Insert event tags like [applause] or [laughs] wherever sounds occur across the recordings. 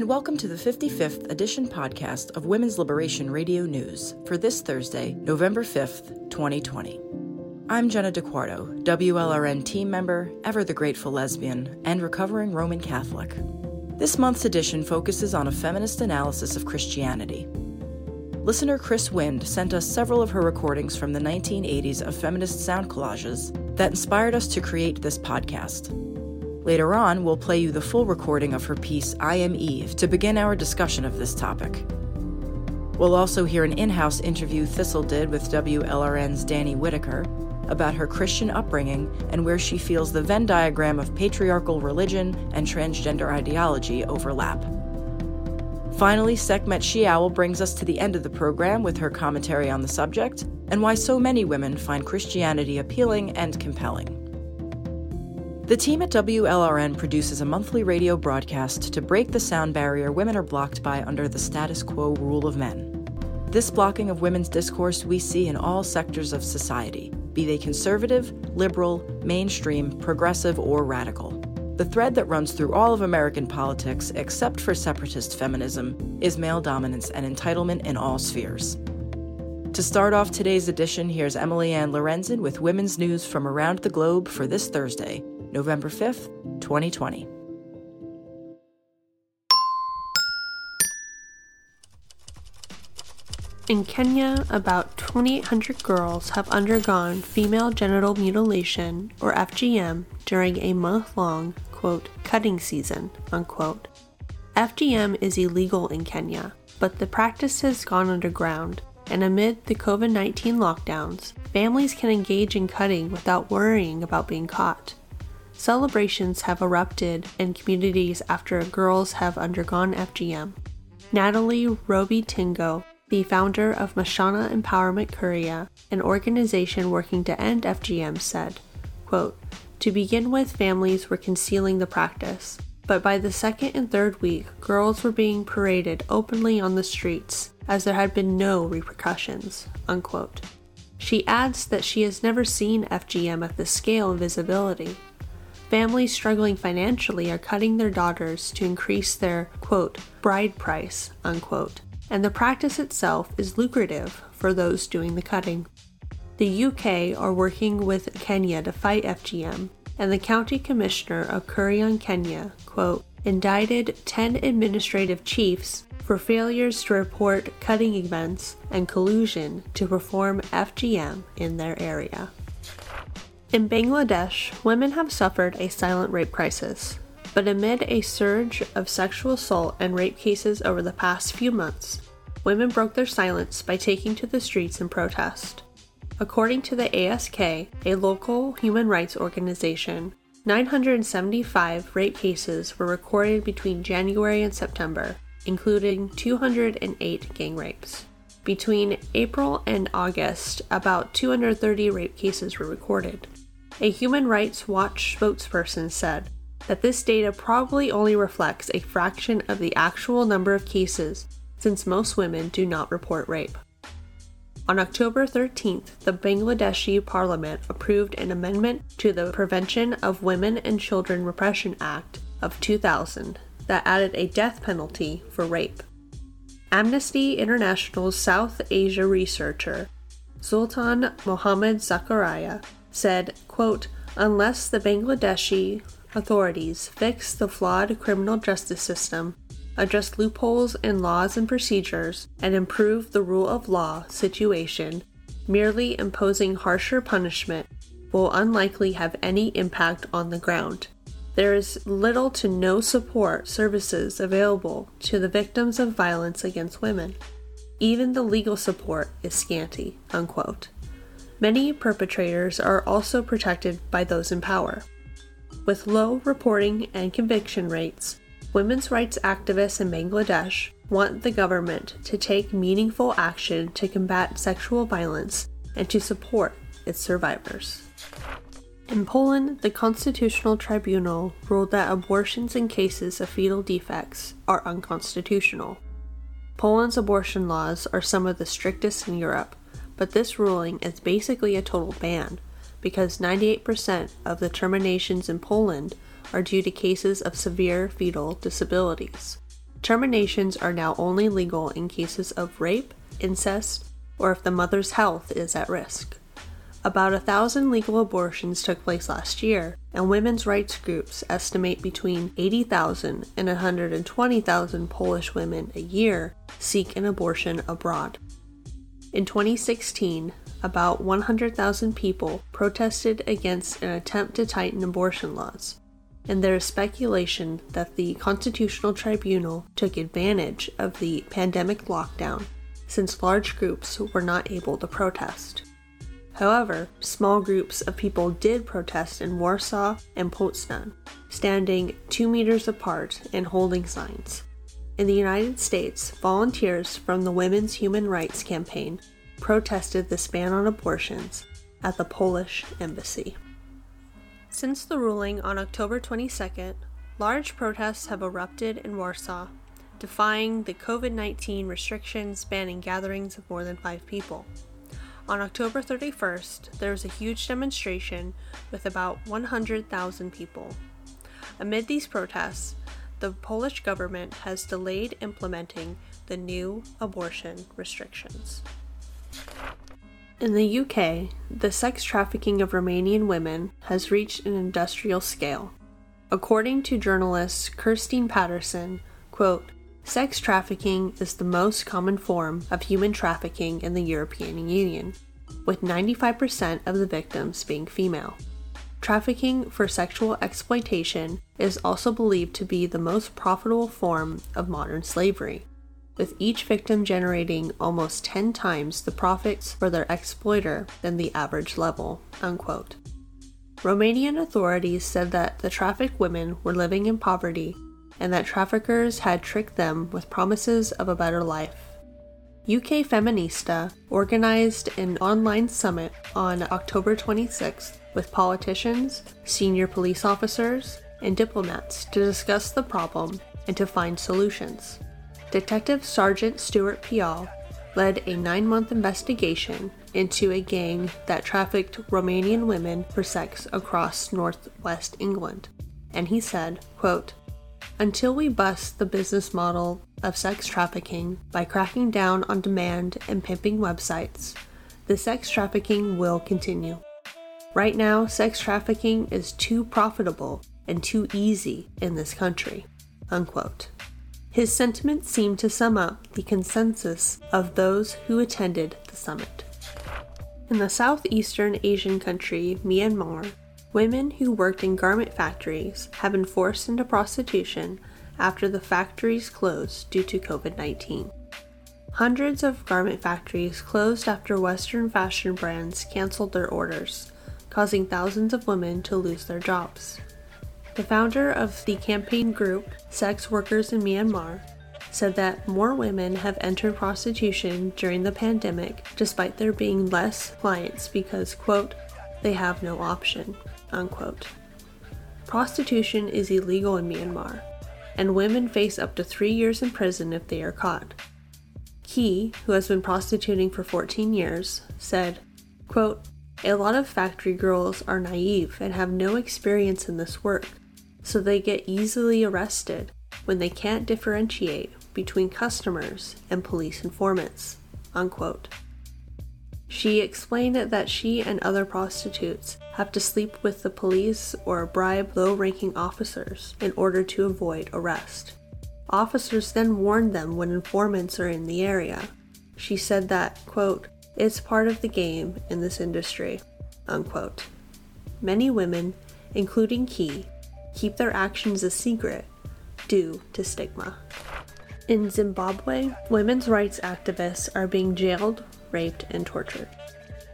and welcome to the 55th edition podcast of Women's Liberation Radio News for this Thursday, November 5th, 2020. I'm Jenna DeQuarto, WLRN team member, ever the grateful lesbian, and recovering Roman Catholic. This month's edition focuses on a feminist analysis of Christianity. Listener Chris Wind sent us several of her recordings from the 1980s of feminist sound collages that inspired us to create this podcast. Later on, we'll play you the full recording of her piece, I Am Eve, to begin our discussion of this topic. We'll also hear an in house interview Thistle did with WLRN's Danny Whitaker about her Christian upbringing and where she feels the Venn diagram of patriarchal religion and transgender ideology overlap. Finally, Sekhmet Shiawal brings us to the end of the program with her commentary on the subject and why so many women find Christianity appealing and compelling. The team at WLRN produces a monthly radio broadcast to break the sound barrier women are blocked by under the status quo rule of men. This blocking of women's discourse we see in all sectors of society, be they conservative, liberal, mainstream, progressive, or radical. The thread that runs through all of American politics, except for separatist feminism, is male dominance and entitlement in all spheres. To start off today's edition, here's Emily Ann Lorenzen with women's news from around the globe for this Thursday, November 5th, 2020. In Kenya, about 2,800 girls have undergone female genital mutilation, or FGM, during a month long, quote, cutting season, unquote. FGM is illegal in Kenya, but the practice has gone underground, and amid the COVID 19 lockdowns, families can engage in cutting without worrying about being caught. Celebrations have erupted in communities after girls have undergone FGM. Natalie Robi Tingo, the founder of Msichana Empowerment Kuria, an organization working to end FGM, said, quote, To begin with, families were concealing the practice, but by the second and third week, girls were being paraded openly on the streets as there had been no repercussions. Unquote. She adds that she has never seen FGM at this scale and visibility. Families struggling financially are cutting their daughters to increase their, quote, bride price, unquote, and the practice itself is lucrative for those doing the cutting. The UK are working with Kenya to fight FGM, and the county commissioner of Kuria, Kenya, quote, indicted 10 administrative chiefs for failures to report cutting events and collusion to perform FGM in their area. In Bangladesh, women have suffered a silent rape crisis. But amid a surge of sexual assault and rape cases over the past few months, women broke their silence by taking to the streets in protest. According to the ASK, a local human rights organization, 975 rape cases were recorded between January and September, including 208 gang rapes. Between April and August, about 230 rape cases were recorded. A Human Rights Watch spokesperson said that this data probably only reflects a fraction of the actual number of cases since most women do not report rape. On October 13th, the Bangladeshi parliament approved an amendment to the Prevention of Women and Children Repression Act of 2000 that added a death penalty for rape. Amnesty International's South Asia researcher, Sultan Mohammad Zakaria, said, quote, unless the Bangladeshi authorities fix the flawed criminal justice system, address loopholes in laws and procedures, and improve the rule of law situation, merely imposing harsher punishment will unlikely have any impact on the ground. There is little to no support services available to the victims of violence against women. Even the legal support is scanty. Unquote. Many perpetrators are also protected by those in power. With low reporting and conviction rates, women's rights activists in Bangladesh want the government to take meaningful action to combat sexual violence and to support its survivors. In Poland, the Constitutional Tribunal ruled that abortions in cases of fetal defects are unconstitutional. Poland's abortion laws are some of the strictest in Europe, but this ruling is basically a total ban because 98% of the terminations in Poland are due to cases of severe fetal disabilities. Terminations are now only legal in cases of rape, incest, or if the mother's health is at risk. About a thousand legal abortions took place last year, and women's rights groups estimate between 80,000 and 120,000 Polish women a year seek an abortion abroad. In 2016, about 100,000 people protested against an attempt to tighten abortion laws, and there is speculation that the Constitutional Tribunal took advantage of the pandemic lockdown since large groups were not able to protest. However, small groups of people did protest in Warsaw and Poznan, standing two meters apart and holding signs. In the United States, volunteers from the Women's Human Rights Campaign protested this ban on abortions at the Polish embassy. Since the ruling on October 22nd, large protests have erupted in Warsaw, defying the COVID 19 restrictions banning gatherings of more than five people. On October 31st, there was a huge demonstration with about 100,000 people. Amid these protests, the Polish government has delayed implementing the new abortion restrictions. In the UK, the sex trafficking of Romanian women has reached an industrial scale. According to journalist Kirstine Patterson, quote, Sex trafficking is the most common form of human trafficking in the European Union, with 95% of the victims being female. Trafficking for sexual exploitation is also believed to be the most profitable form of modern slavery, with each victim generating almost 10 times the profits for their exploiter than the average level. Unquote. Romanian authorities said that the trafficked women were living in poverty and that traffickers had tricked them with promises of a better life. UK Feminista organized an online summit on October 26th with politicians, senior police officers, and diplomats to discuss the problem and to find solutions. Detective Sergeant Stuart Pial led a nine month investigation into a gang that trafficked Romanian women for sex across northwest England. And he said, quote, until we bust the business model of sex trafficking by cracking down on demand and pimping websites, the sex trafficking will continue. Right now, sex trafficking is too profitable and too easy in this country. Unquote. His sentiments seem to sum up the consensus of those who attended the summit. In the southeastern Asian country, Myanmar, Women who worked in garment factories have been forced into prostitution after the factories closed due to COVID 19. Hundreds of garment factories closed after Western fashion brands canceled their orders, causing thousands of women to lose their jobs. The founder of the campaign group Sex Workers in Myanmar said that more women have entered prostitution during the pandemic despite there being less clients because, quote, they have no option. Unquote. Prostitution is illegal in Myanmar, and women face up to three years in prison if they are caught. Key, who has been prostituting for 14 years, said, quote, A lot of factory girls are naive and have no experience in this work, so they get easily arrested when they can't differentiate between customers and police informants. Unquote. She explained that she and other prostitutes have to sleep with the police or bribe low ranking officers in order to avoid arrest. Officers then warn them when informants are in the area. She said that, quote, it's part of the game in this industry, unquote. Many women, including Key, keep their actions a secret due to stigma. In Zimbabwe, women's rights activists are being jailed, raped, and tortured.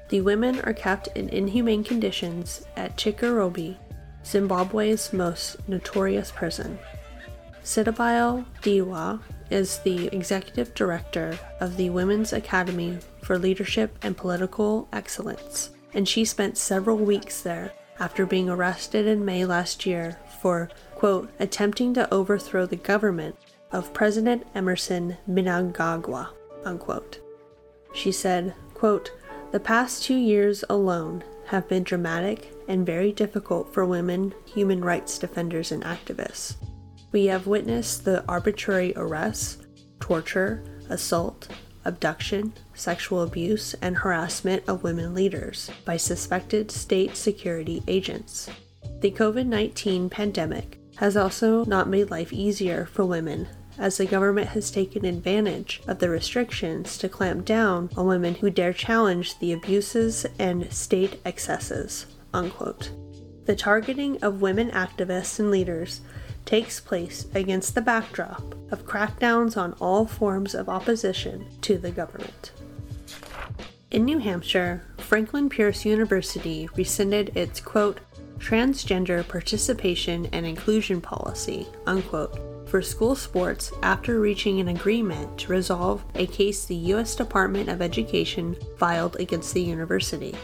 The women are kept in inhumane conditions at Chikurubi, Zimbabwe's most notorious prison. Sithabile Dewa is the executive director of the Women's Academy for Leadership and Political Excellence, and she spent several weeks there after being arrested in May last year for, quote, attempting to overthrow the government of President Emmerson Mnangagwa, unquote. She said, quote, the past two years alone have been dramatic and very difficult for women human rights defenders and activists. We have witnessed the arbitrary arrests, torture, assault, abduction, sexual abuse, and harassment of women leaders by suspected state security agents. The COVID 19 pandemic has also not made life easier for women, as the government has taken advantage of the restrictions to clamp down on women who dare challenge the abuses and state excesses. Unquote. The targeting of women activists and leaders takes place against the backdrop of crackdowns on all forms of opposition to the government. In New Hampshire, Franklin Pierce University rescinded its quote, transgender participation and inclusion policy, unquote, for school sports after reaching an agreement to resolve a case the U.S. Department of Education filed against the university.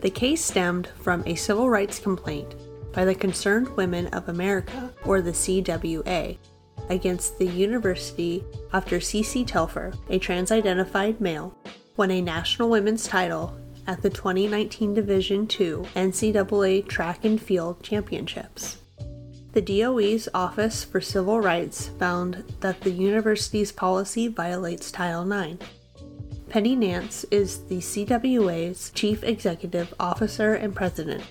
The case stemmed from a civil rights complaint by the Concerned Women of America, or the CWA, against the university after Cece Telfer, a trans identified male, won a national women's title at the 2019 Division II NCAA Track and Field Championships. The DOE's Office for Civil Rights found that the university's policy violates Title IX. Penny Nance is the CWA's chief executive officer and president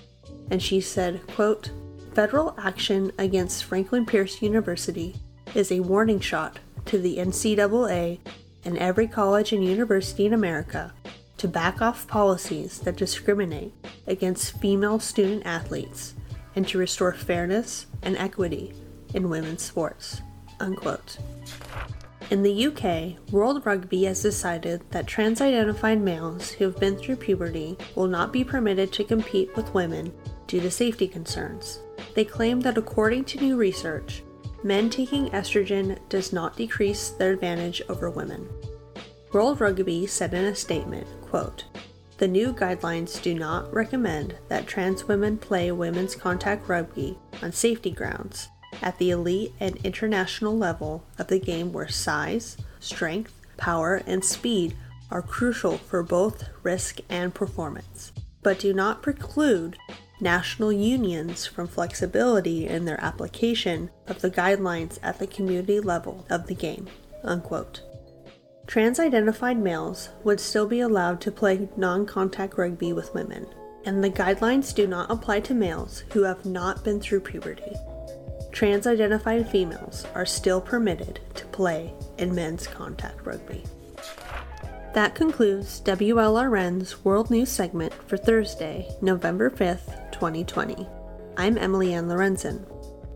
and she said, quote, Federal action against Franklin Pierce University is a warning shot to the NCAA and every college and university in America to back off policies that discriminate against female student athletes and to restore fairness and equity in women's sports. Unquote. In the UK, World Rugby has decided that trans identified males who have been through puberty will not be permitted to compete with women due to safety concerns. They claim that according to new research, men taking estrogen does not decrease their advantage over women. World Rugby said in a statement, quote, the new guidelines do not recommend that trans women play women's contact rugby on safety grounds at the elite and international level of the game where size, strength, power, and speed are crucial for both risk and performance, but do not preclude national unions from flexibility in their application of the guidelines at the community level of the game. Unquote. Trans identified males would still be allowed to play non contact rugby with women, and the guidelines do not apply to males who have not been through puberty. Trans identified females are still permitted to play in men's contact rugby. That concludes WLRN's World News segment for Thursday, November 5th, 2020. I'm Emily Ann Lorenzen.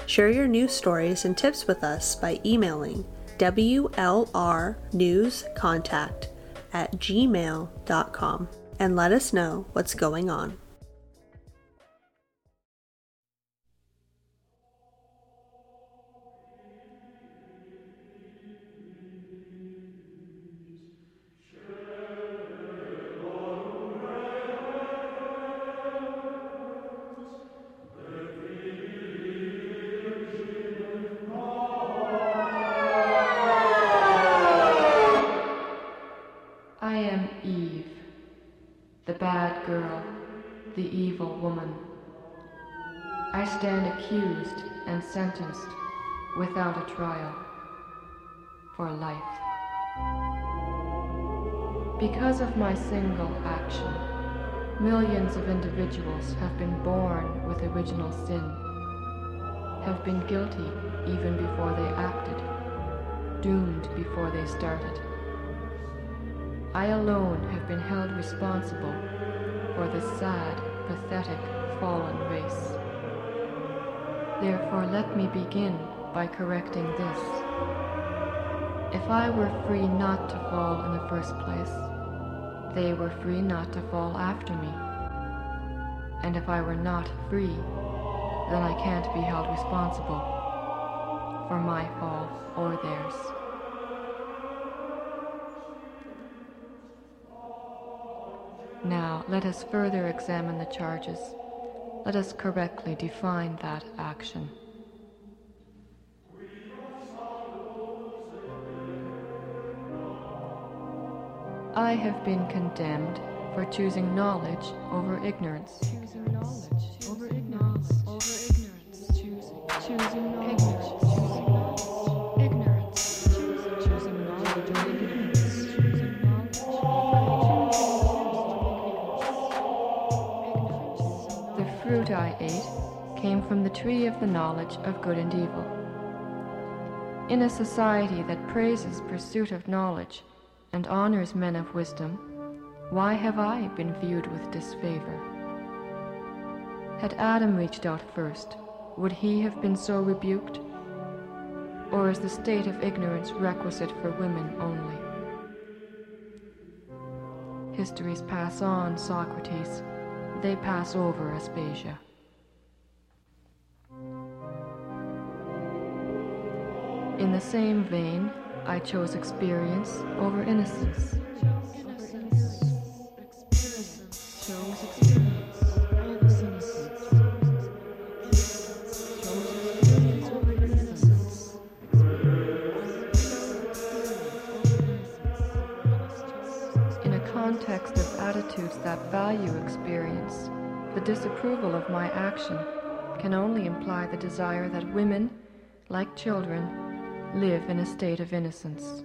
Share your news stories and tips with us by emailing WLRnewscontact at gmail.com and let us know what's going on. Accused and sentenced without a trial for life. Because of my single action, millions of individuals have been born with original sin, have been guilty even before they acted, doomed before they started. I alone have been held responsible for the sad, pathetic, fallen race. Therefore, let me begin by correcting this. If I were free not to fall in the first place, they were free not to fall after me. And if I were not free, then I can't be held responsible for my fall or theirs. Now, let us further examine the charges. Let us correctly define that action. I have been condemned for choosing knowledge over ignorance. Choosing knowledge came from the tree of the knowledge of good and evil. In a society that praises pursuit of knowledge and honors men of wisdom, why have I been viewed with disfavor? Had Adam reached out first, would he have been so rebuked? Or is the state of ignorance requisite for women only? Histories pass on, Socrates. They pass over, Aspasia. In the same vein, I chose experience over innocence. In a context of attitudes that value experience, the disapproval of my action can only imply the desire that women, like children, live in a state of innocence.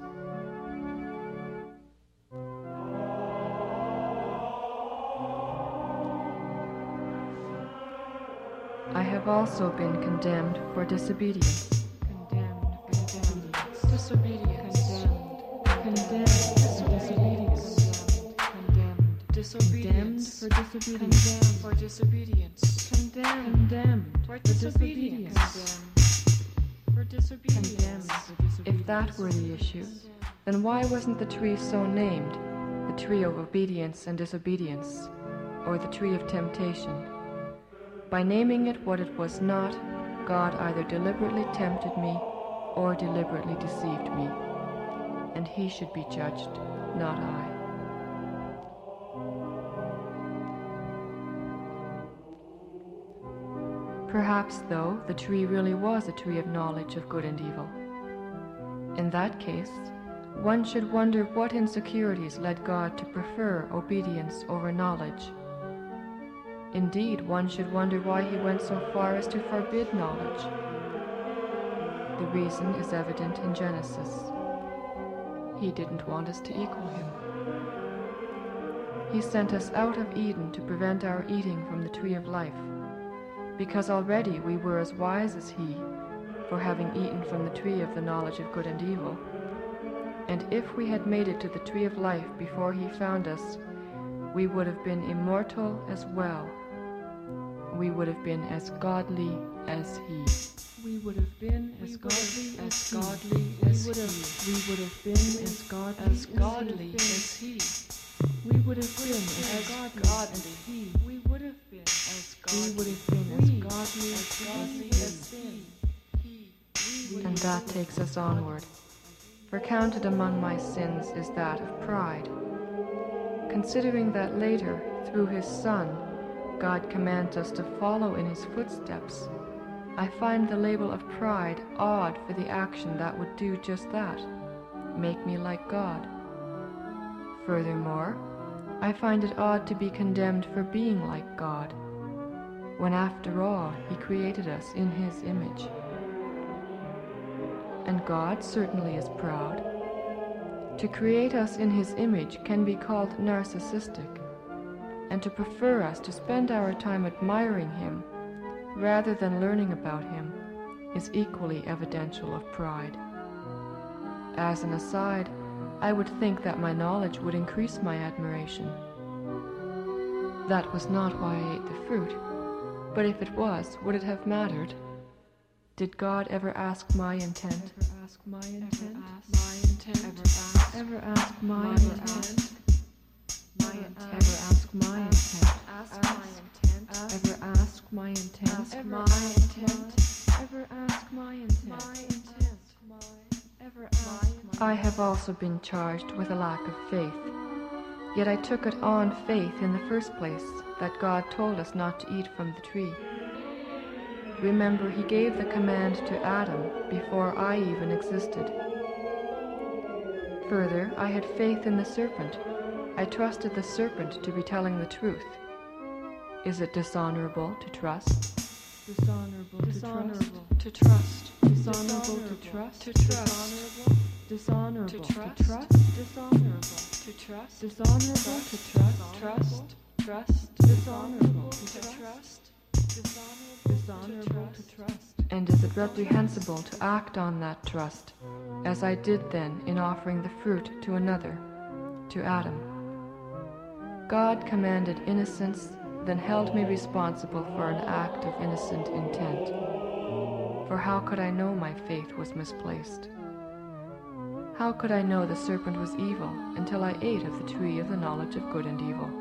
I have also been condemned for disobedience. Condemned for disobedience. Condemned, condemned, disobedience. Condemned. Disobedience. Condemned for disobedience. Condemned for disobedience. Were the issue, then why wasn't the tree so named? The tree of obedience and disobedience, or the tree of temptation? By naming it what it was not, God either deliberately tempted me or deliberately deceived me. And he should be judged, not I. Perhaps, though, the tree really was a tree of knowledge of good and evil. In that case, one should wonder what insecurities led God to prefer obedience over knowledge. Indeed, one should wonder why he went so far as to forbid knowledge. The reason is evident in Genesis. He didn't want us to equal him. He sent us out of Eden to prevent our eating from the tree of life, because already we were as wise as he for having eaten from the tree of the knowledge of good and evil. And if we had made it to the tree of life before he found us, we would have been immortal as well. We would have been as godly as he. We would have been as godly as godly as he. We would have been as godly as godly as he. We would have been as godly as he. We would have been as godly. We would have been as godly as he. And that takes us onward. For counted among my sins is that of pride. Considering that later, through his Son, God commands us to follow in his footsteps, I find the label of pride odd for the action that would do just that make me like God. Furthermore, I find it odd to be condemned for being like God, when after all, he created us in his image and God certainly is proud. To create us in His image can be called narcissistic, and to prefer us to spend our time admiring Him rather than learning about Him is equally evidential of pride. As an aside, I would think that my knowledge would increase my admiration. That was not why I ate the fruit, but if it was, would it have mattered? Did God ever ask my intent? Ever ask my intent? My intent? Ever ask? Ever ask my intent? My intent? Ever ask my intent? Ask my intent? Ever ask my intent? Ask my intent? Ever ask? My intent? Ever ask I have also been charged with a lack of faith. Yet I took it on faith in the first place that God told us not to eat from the tree. Remember, he gave the command to Adam before I even existed. Further, I had faith in the serpent. I trusted the serpent to be telling the truth. Is it dishonorable to trust? Dishonorable, dishonorable to trust. Dishonorable to trust. To trust. Dishonorable to trust. Dishonorable to trust. Dishonorable to trust. Trust. Trust. Dishonorable to trust dishonorable to trust. And is it reprehensible to act on that trust, as I did then in offering the fruit to another, to Adam? God commanded innocence, then held me responsible for an act of innocent intent. For how could I know my faith was misplaced? How could I know the serpent was evil until I ate of the tree of the knowledge of good and evil?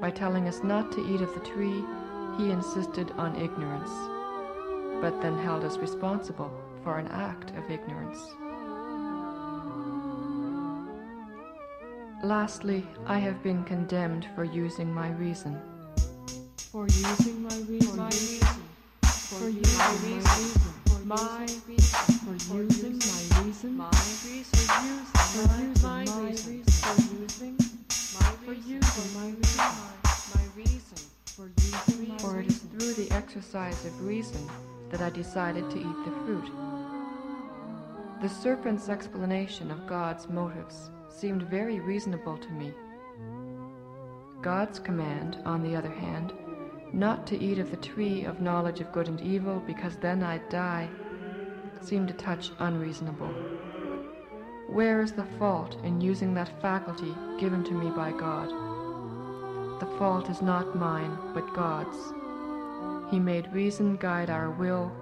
By telling us not to eat of the tree, he insisted on ignorance, but then held us responsible for an act of ignorance. Lastly, I have been condemned for using my reason. For using my reason. My reason. For using my reason. My reason. For using my reason. My reason. For using my reason. For using my reason. For using my reason. My reason. For it is through the exercise of reason that I decided to eat the fruit. The serpent's explanation of God's motives seemed very reasonable to me. God's command, on the other hand, not to eat of the tree of knowledge of good and evil because then I'd die, seemed a touch unreasonable. Where is the fault in using that faculty given to me by God? The fault is not mine, but God's. He made reason guide our will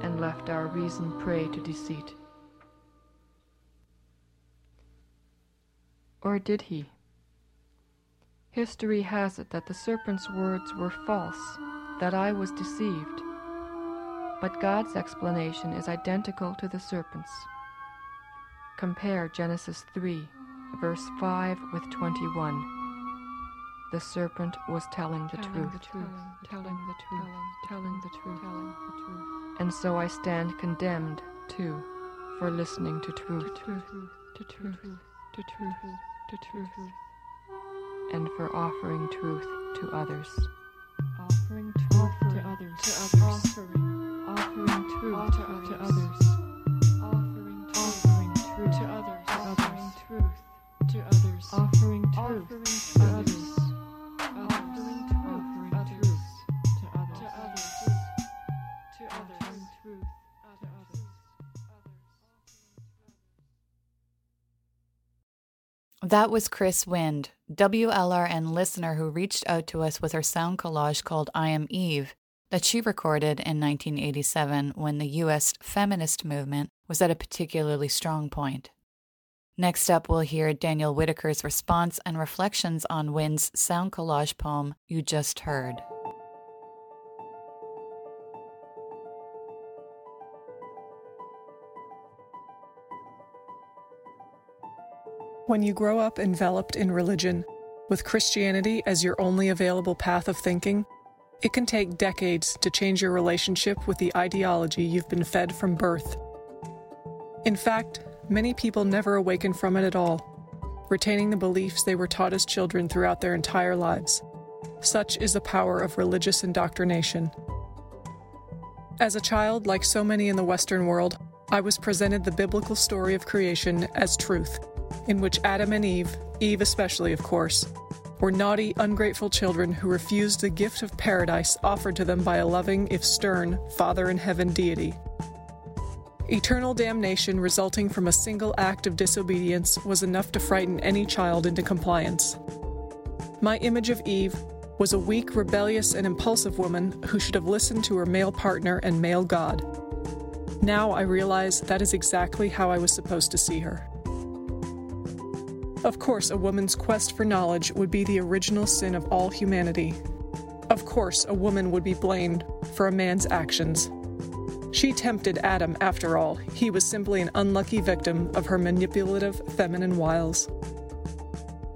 and left our reason prey to deceit. Or did he? History has it that the serpent's words were false, that I was deceived. But God's explanation is identical to the serpent's. Compare Genesis 3, verse 5 with 21 the serpent was telling the telling truth. The truth. Telling, the truth. Telling, the truth. Telling the truth. And so I stand condemned, too, for listening to truth. To truth. To truth. To truth. To truth. And for offering truth to others. Offering truth to others. To others. Offering. Offering truth to others. That was Chris Wind, WLRN listener who reached out to us with her sound collage called I Am Eve that she recorded in 1987 when the U.S. feminist movement was at a particularly strong point. Next up, we'll hear Daniel Whitaker's response and reflections on Wind's sound collage poem You Just Heard. When you grow up enveloped in religion, with Christianity as your only available path of thinking, it can take decades to change your relationship with the ideology you've been fed from birth. In fact, many people never awaken from it at all, retaining the beliefs they were taught as children throughout their entire lives. Such is the power of religious indoctrination. As a child, like so many in the Western world, I was presented the biblical story of creation as truth in which Adam and Eve, Eve especially, of course, were naughty, ungrateful children who refused the gift of paradise offered to them by a loving, if stern, Father in heaven deity. Eternal damnation resulting from a single act of disobedience was enough to frighten any child into compliance. My image of Eve was a weak, rebellious, and impulsive woman who should have listened to her male partner and male God. Now I realize that is exactly how I was supposed to see her. Of course, a woman's quest for knowledge would be the original sin of all humanity. Of course, a woman would be blamed for a man's actions. She tempted Adam, after all. He was simply an unlucky victim of her manipulative feminine wiles.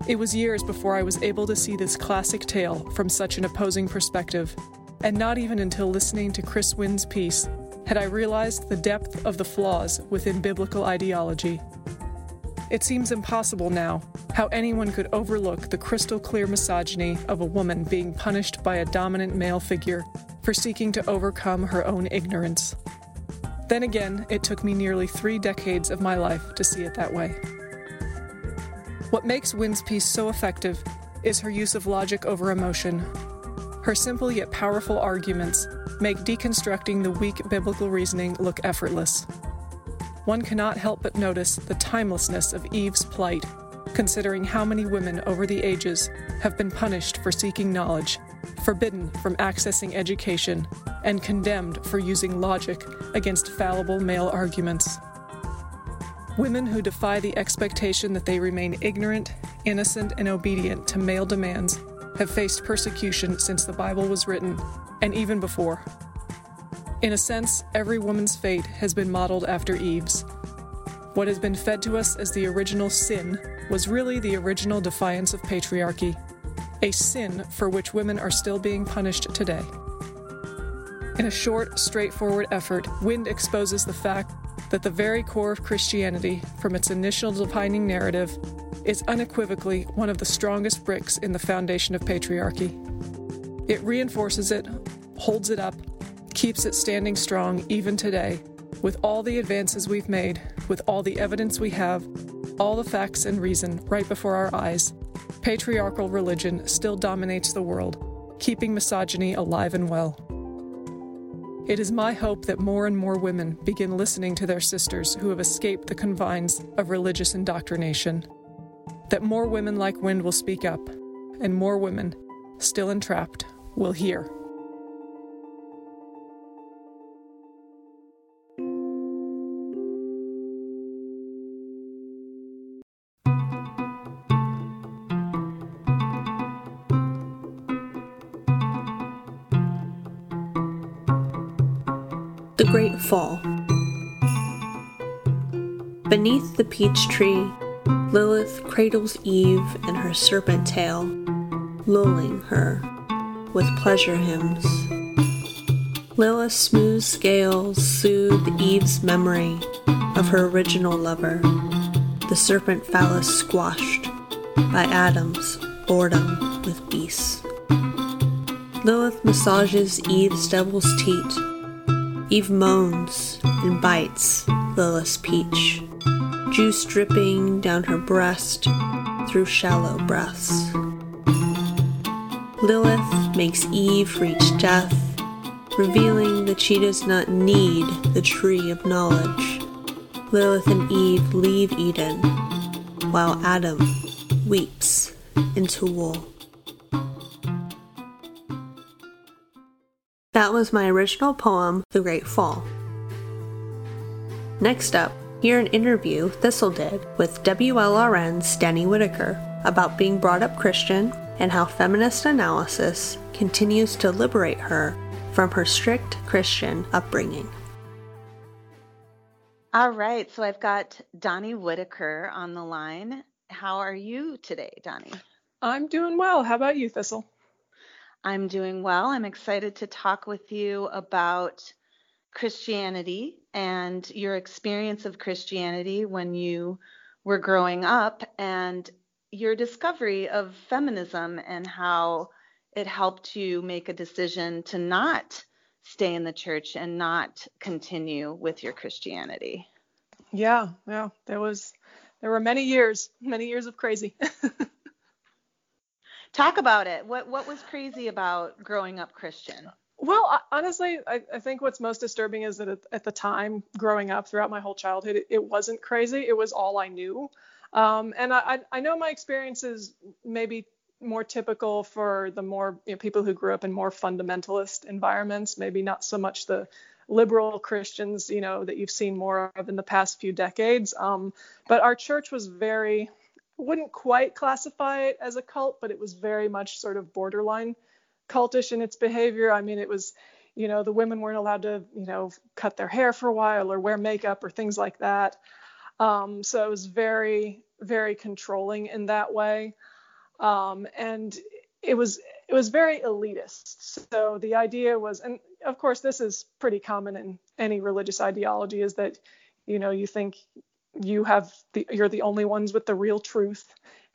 It was years before I was able to see this classic tale from such an opposing perspective, and not even until listening to Chris Wind's piece had I realized the depth of the flaws within biblical ideology. It seems impossible now how anyone could overlook the crystal clear misogyny of a woman being punished by a dominant male figure for seeking to overcome her own ignorance. Then again, it took me nearly three decades of my life to see it that way. What makes Wind's piece so effective is her use of logic over emotion. Her simple yet powerful arguments make deconstructing the weak biblical reasoning look effortless. One cannot help but notice the timelessness of Eve's plight, considering how many women over the ages have been punished for seeking knowledge, forbidden from accessing education, and condemned for using logic against fallible male arguments. Women who defy the expectation that they remain ignorant, innocent, and obedient to male demands have faced persecution since the Bible was written, and even before. In a sense, every woman's fate has been modeled after Eve's. What has been fed to us as the original sin was really the original defiance of patriarchy, a sin for which women are still being punished today. In a short, straightforward effort, Wind exposes the fact that the very core of Christianity, from its initial defining narrative, is unequivocally one of the strongest bricks in the foundation of patriarchy. It reinforces it, holds it up, keeps it standing strong even today, with all the advances we've made, with all the evidence we have, all the facts and reason right before our eyes. Patriarchal religion still dominates the world, keeping misogyny alive and well. It is my hope that more and more women begin listening to their sisters who have escaped the confines of religious indoctrination. That more women like Wind will speak up, and more women, still entrapped, will hear. Fall. Beneath the peach tree, Lilith cradles Eve in her serpent tail, lulling her with pleasure hymns. Lilith's smooth scales soothe Eve's memory of her original lover, the serpent phallus squashed by Adam's boredom with beasts. Lilith massages Eve's devil's teat Eve moans and bites Lilith's peach, juice dripping down her breast through shallow breaths. Lilith makes Eve reach death, revealing that she does not need the tree of knowledge. Lilith and Eve leave Eden, while Adam weeps into wool. That was my original poem, The Great Fall. Next up, hear an interview Thistle did with WLRN's Danny Whitaker about being brought up Christian and how feminist analysis continues to liberate her from her strict Christian upbringing. All right, so I've got Donnie Whitaker on the line. How are you today, Donnie? I'm doing well. How about you, Thistle? I'm doing well. I'm excited to talk with you about Christianity and your experience of Christianity when you were growing up and your discovery of feminism and how it helped you make a decision to not stay in the church and not continue with your Christianity. Yeah, yeah, there was there were many years, many years of crazy. [laughs] Talk about it. What what was crazy about growing up Christian? Well, honestly, I, I, think what's most disturbing is that at, the time, growing up throughout my whole childhood, it, it wasn't crazy. It was all I knew. Um, and I, I know my experience is maybe more typical for the more you know, people who grew up in more fundamentalist environments, maybe not so much the liberal Christians, you know, that you've seen more of in the past few decades. Um, but our church was very, wouldn't quite classify it as a cult, but it was very much sort of borderline cultish in its behavior. I mean, it was, you know, the women weren't allowed to, you know, cut their hair for a while or wear makeup or things like that. Um, so it was very, very controlling in that way. Um, and it was it was very elitist. So the idea was, and of course this is pretty common in any religious ideology, is that you know you think you have the you're the only ones with the real truth,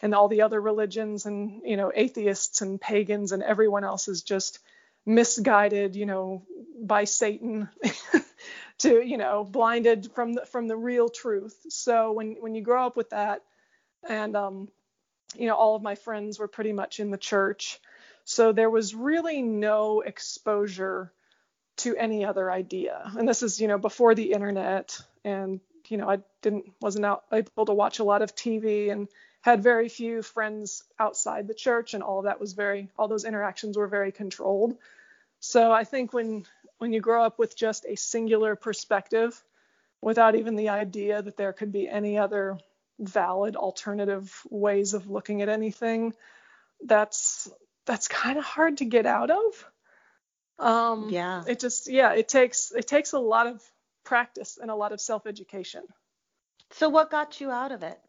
and all the other religions and you know atheists and pagans and everyone else is just misguided, you know, by Satan. [laughs] to you know blinded from the from the real truth so when when you grow up with that and um you know, all of my friends were pretty much in the church. So there was really no exposure to any other idea. And this is, you know, before the internet and, you know, I didn't wasn't out able to watch a lot of TV and had very few friends outside the church and all of that was very all those interactions were very controlled. So I think when when you grow up with just a singular perspective without even the idea that there could be any other valid alternative ways of looking at anything that's that's kind of hard to get out of um yeah it just yeah it takes it takes a lot of practice and a lot of self-education so what got you out of it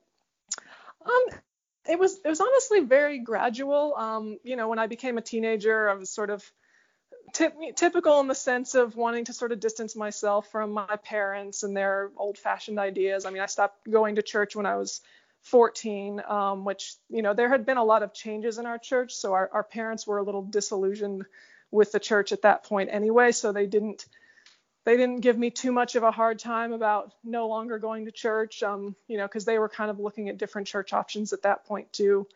um it was it was honestly very gradual um you know when i became a teenager i was sort of typical in the sense of wanting to sort of distance myself from my parents and their old fashioned ideas. I mean, I stopped going to church when I was 14, um, which, you know, there had been a lot of changes in our church. So our, our parents were a little disillusioned with the church at that point anyway. So they didn't. They didn't give me too much of a hard time about no longer going to church, um, you know, because they were kind of looking at different church options at that point too.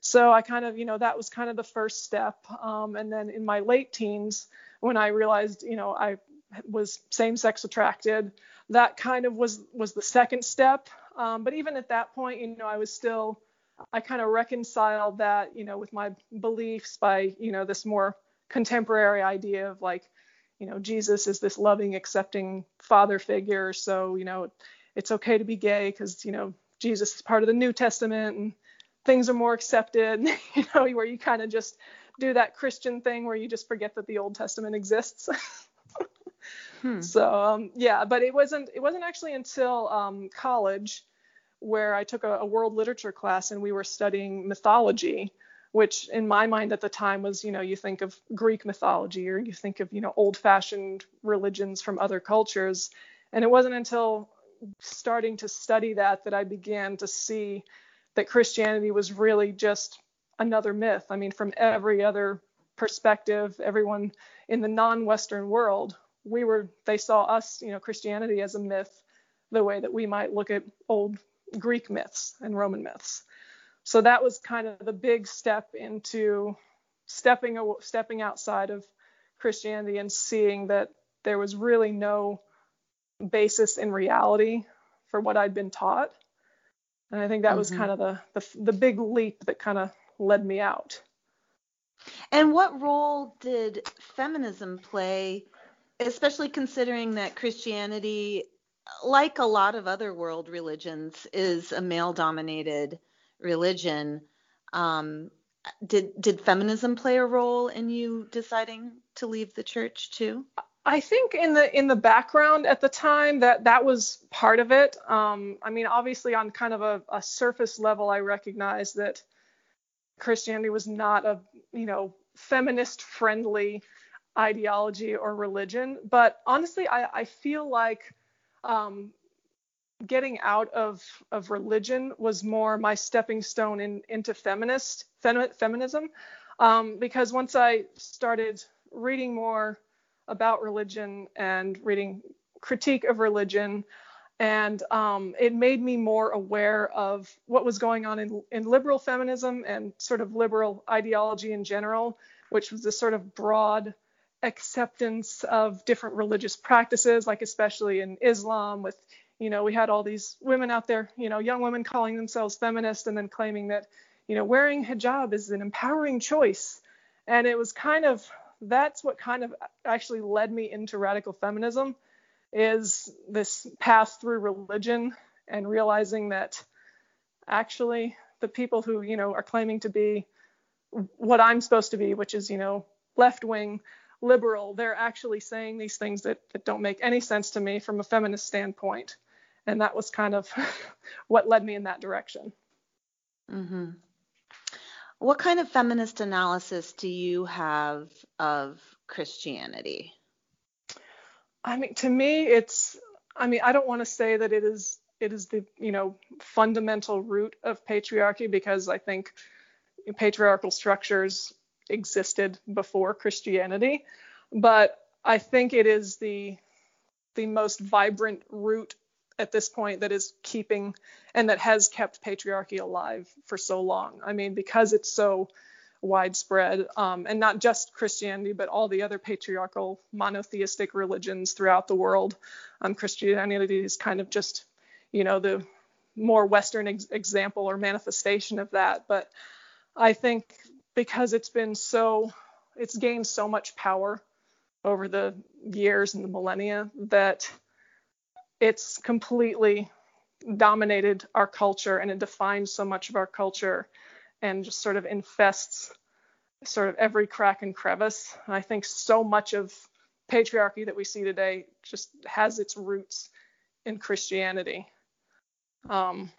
So I kind of, you know, that was kind of the first step. Um, and then in my late teens, when I realized, you know, I was same-sex attracted, that kind of was was the second step. Um, but even at that point, you know, I was still, I kind of reconciled that, you know, with my beliefs by, you know, this more contemporary idea of like, you know, Jesus is this loving, accepting father figure. So, you know, it's okay to be gay because, you know, Jesus is part of the New Testament and things are more accepted, [laughs] you know, where you kind of just do that Christian thing where you just forget that the Old Testament exists. [laughs] hmm. So um, yeah, but it wasn't it wasn't actually until um, college where I took a, a, world literature class and we were studying mythology, which in my mind at the time was you know you think of Greek mythology or you think of you know old-fashioned religions from other cultures, and it wasn't until starting to study that that I began to see that Christianity was really just another myth. I mean, from every other perspective, everyone in the non-Western world, we were they saw us, you know, Christianity as a myth, the way that we might look at old Greek myths and Roman myths. So that was kind of the big step into stepping stepping outside of Christianity and seeing that there was really no basis in reality for what I'd been taught. And I think that mm-hmm. was kind of the, the the big leap that kind of led me out. And what role did feminism play, especially considering that Christianity, like a lot of other world religions, is a male-dominated religion? Um, did did feminism play a role in you deciding to leave the church too? I think in the in the background at the time that that was part of it. Um, I mean, obviously on kind of a, a surface level, I recognize that Christianity was not a you know feminist friendly ideology or religion, but honestly, I, I feel like um, getting out of of religion was more my stepping stone in, into feminist fem, feminism, um, because once I started reading more about religion and reading critique of religion and um, it made me more aware of what was going on in, in liberal feminism and sort of liberal ideology in general which was this sort of broad acceptance of different religious practices, like especially in Islam, with you know, we had all these women out there, you know, young women calling themselves feminist and then claiming that, you know, wearing hijab is an empowering choice. And it was kind of that's what kind of actually led me into radical feminism is this path through religion and realizing that actually the people who, you know, are claiming to be what I'm supposed to be, which is, you know, left wing liberal, they're actually saying these things that, that don't make any sense to me from a feminist standpoint. And that was kind of [laughs] what led me in that direction. Mm-hmm. What kind of feminist analysis do you have of Christianity? I mean, to me, it's, I mean, I don't want to say that it is it is the you know fundamental root of patriarchy because I think patriarchal structures existed before Christianity, but I think it is the the most vibrant root at this point that is keeping and that has kept patriarchy alive for so long. I mean, because it's so widespread, um, and not just Christianity, but all the other patriarchal monotheistic religions throughout the world. Um, Christianity is kind of just, you know, the more Western ex- example or manifestation of that. But I think because it's been so, it's gained so much power over the years and the millennia that it's completely dominated our culture and it defines so much of our culture and just sort of infests sort of every crack and crevice. I think so much of patriarchy that we see today just has its roots in Christianity. Um,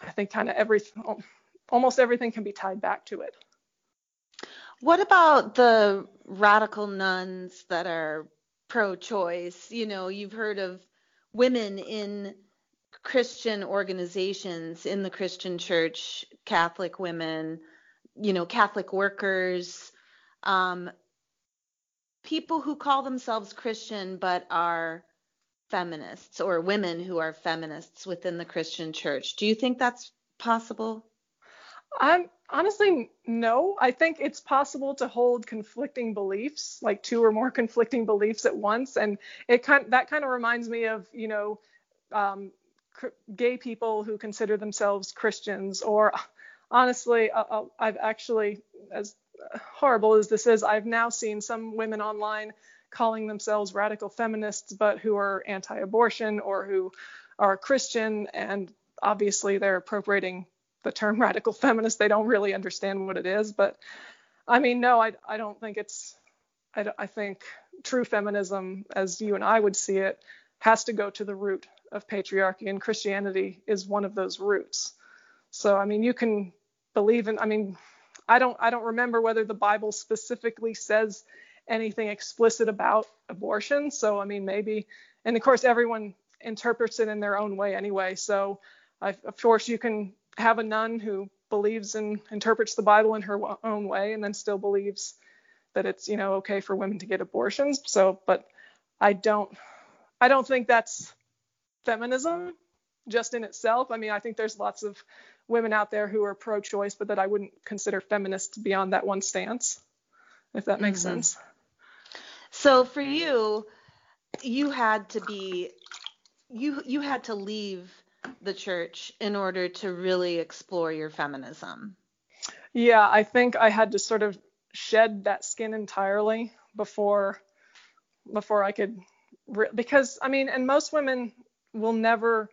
I think kind of every almost everything can be tied back to it. What about the radical nuns that are pro-choice? You know, you've heard of women in Christian organizations in the Christian church, Catholic women, you know, Catholic workers, um, people who call themselves Christian but are feminists or women who are feminists within the Christian church. Do you think that's possible? Honestly no. I think it's possible to hold conflicting beliefs, like two or more [laughs] conflicting beliefs at once, and it kind that kind of reminds me of you know um, cr- gay people who consider themselves Christians, or [laughs] honestly, uh, uh, I've actually as horrible as this is, I've now seen some women online calling themselves radical feminists, but who are anti-abortion or who are Christian, and obviously they're appropriating the term [laughs] radical feminist. They don't really understand what it is. But I mean, no, I, I don't think it's, I, I think true feminism, as you and I would see it, has to go to the root of patriarchy, and Christianity is one of those roots. So, I mean, you can believe in, I mean, I don't, I don't remember whether the Bible specifically says anything explicit about abortion. So, I mean, maybe, and of course, everyone interprets it in their own way anyway. So, I, of course, you can have a nun who believes and interprets the Bible in her own way and then still believes that it's, you know, okay for women to get abortions. So, but I don't I don't think that's feminism just in itself. I mean, I think there's lots of women out there who are pro-choice, but that I wouldn't consider feminists beyond that one stance, if that makes mm-hmm. sense. So for you, you had to be you you had to leave the church in order to really explore your feminism? Yeah, I think I had to sort of shed that skin entirely before before I could re- because I mean, and most women will never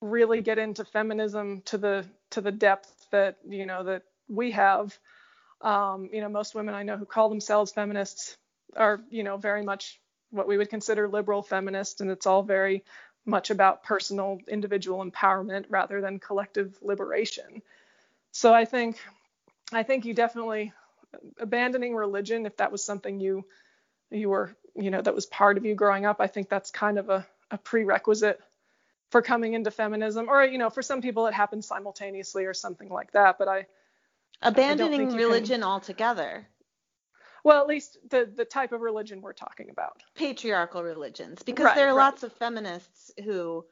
really get into feminism to the to the depth that you know that we have. Um, you know, most women I know who call themselves feminists are you know very much what we would consider liberal feminists, and it's all very much about personal individual empowerment rather than collective liberation. So I think I think you definitely abandoning religion if that was something you you were you know that was part of you growing up I think that's kind of a, a prerequisite for coming into feminism or you know for some people it happens simultaneously or something like that but I abandoning I religion can, altogether well, at least the the type of religion we're talking about. Patriarchal religions, because right, there are right. lots of feminists who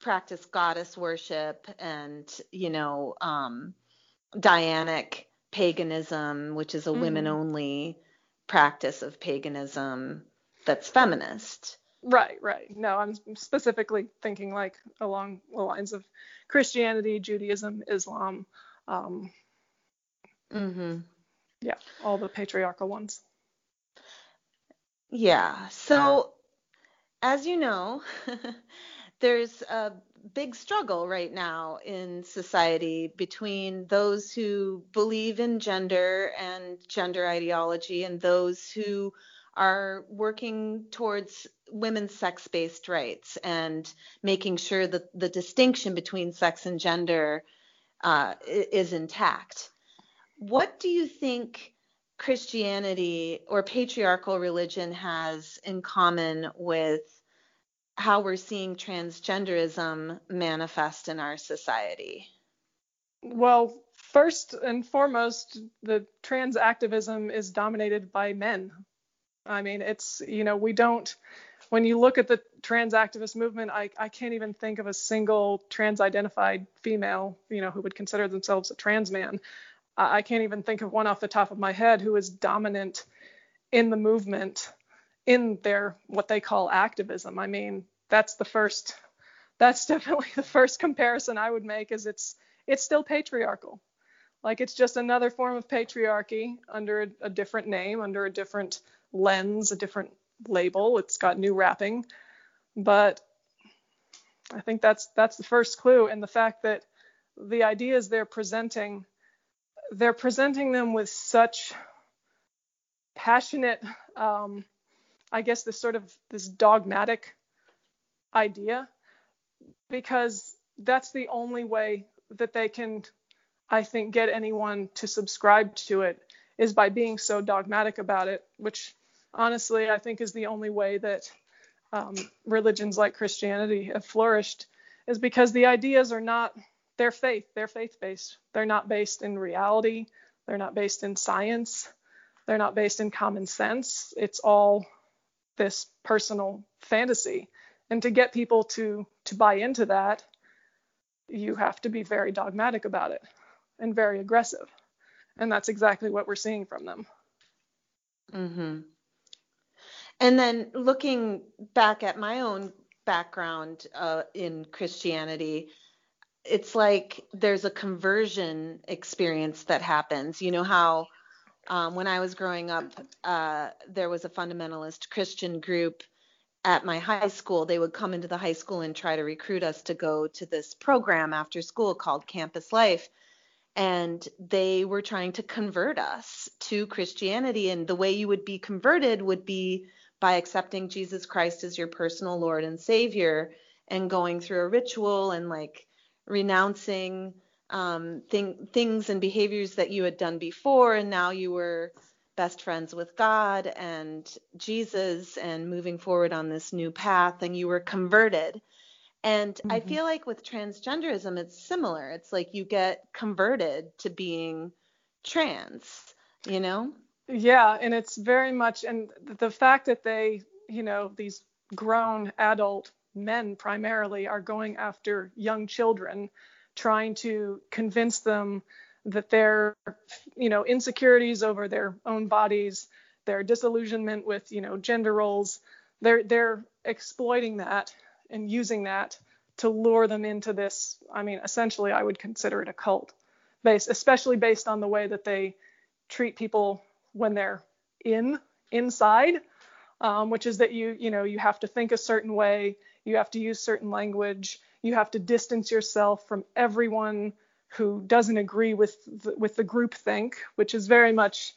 practice goddess worship and you know um, Dianic paganism, which is a mm. women only practice of paganism that's feminist. Right, right. No, I'm specifically thinking like along the lines of Christianity, Judaism, Islam. Um, mm-hmm. Yeah, all the patriarchal ones. Yeah. So, as you know, [laughs] there's a big struggle right now in society between those who believe in gender and gender ideology and those who are working towards women's sex based rights and making sure that the distinction between sex and gender uh, is intact. What do you think Christianity or patriarchal religion has in common with how we're seeing transgenderism manifest in our society? Well, first and foremost, the trans activism is dominated by men. I mean, it's, you know, we don't, when you look at the trans activist movement, I, I can't even think of a single trans identified female, you know, who would consider themselves a trans man. I, can't even think of one off the top of my head who is dominant in the movement in their what they call activism. I mean, that's the first that's [laughs] definitely the first comparison I would make is it's it's still patriarchal. Like it's just another form of patriarchy under a, a different name, under a different lens, a different label. It's got new wrapping. But I think that's that's the first clue and the fact that the ideas they're presenting they're presenting them with such passionate um, I guess this sort of this dogmatic idea because that's the only way that they can I think get anyone to subscribe to it is by being so dogmatic about it, which honestly I think is the only way that um, religions like Christianity have flourished, is because the ideas are not their faith, they're faith based. They're not based in reality, they're not based in science, they're not based in common sense. It's all this personal fantasy. And to get people to to buy into that, you have to be very dogmatic about it and very aggressive. And that's exactly what we're seeing from them. Mm-hmm. And then looking back at my own background uh, in Christianity, it's like there's a conversion experience that happens. You know how um, when I was growing up, uh, there was a fundamentalist Christian group at my high school, they would come into the high school and try to recruit us to go to this program after school called Campus Life. And they were trying to convert us to Christianity. And the way you would be converted would be by accepting Jesus Christ as your personal Lord and Savior and going through a ritual and like renouncing um, thing, things and behaviors that you had done before. And now you were best friends with God and Jesus and moving forward on this new path and you were converted. And mm-hmm. I feel like with transgenderism, it's similar. It's like you get converted to being trans, you know? Yeah, and it's very much, and the fact that they, you know, these grown adult men primarily are going after young children, trying to convince them that their you know insecurities over their own bodies their disillusionment with you know gender roles they're they're exploiting that and using that to lure them into this i mean essentially i would consider it a cult based especially based on the way that they treat people when they're in inside um, which is that you you know you have to think a certain way you have to use certain language you have to distance yourself from everyone who doesn't agree with the, with the group think, which is very much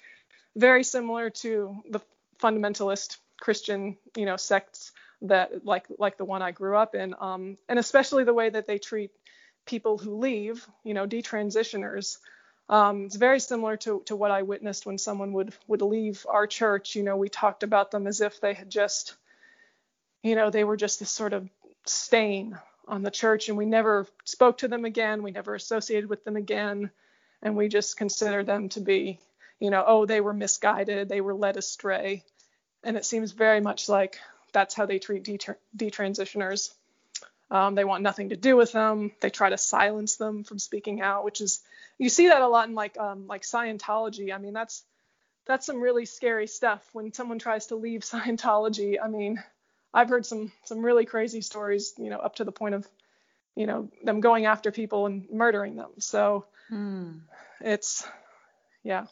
very similar to the fundamentalist Christian, you know, sects that like like the one I grew up in, um, and especially the way that they treat people who leave, you know, detransitioners. Um, it's very similar to, to what I witnessed when someone would would leave our church. You know, we talked about them as if they had just, you know, they were just this sort of stain on the church and we never spoke to them again. We never associated with them again. And we just considered them to be you know oh they were misguided they were led astray. And it seems very much like that's how they treat detransitioners. Um, they want nothing to do with them. They try to silence them from speaking out which is you see that a lot in like um, like scientology. I mean that's that's some really scary stuff when someone tries to leave [laughs] Scientology. I mean, I've heard some some really crazy stories, you know, up to the point of, you know, them going after people and murdering them. So hmm. it's yeah.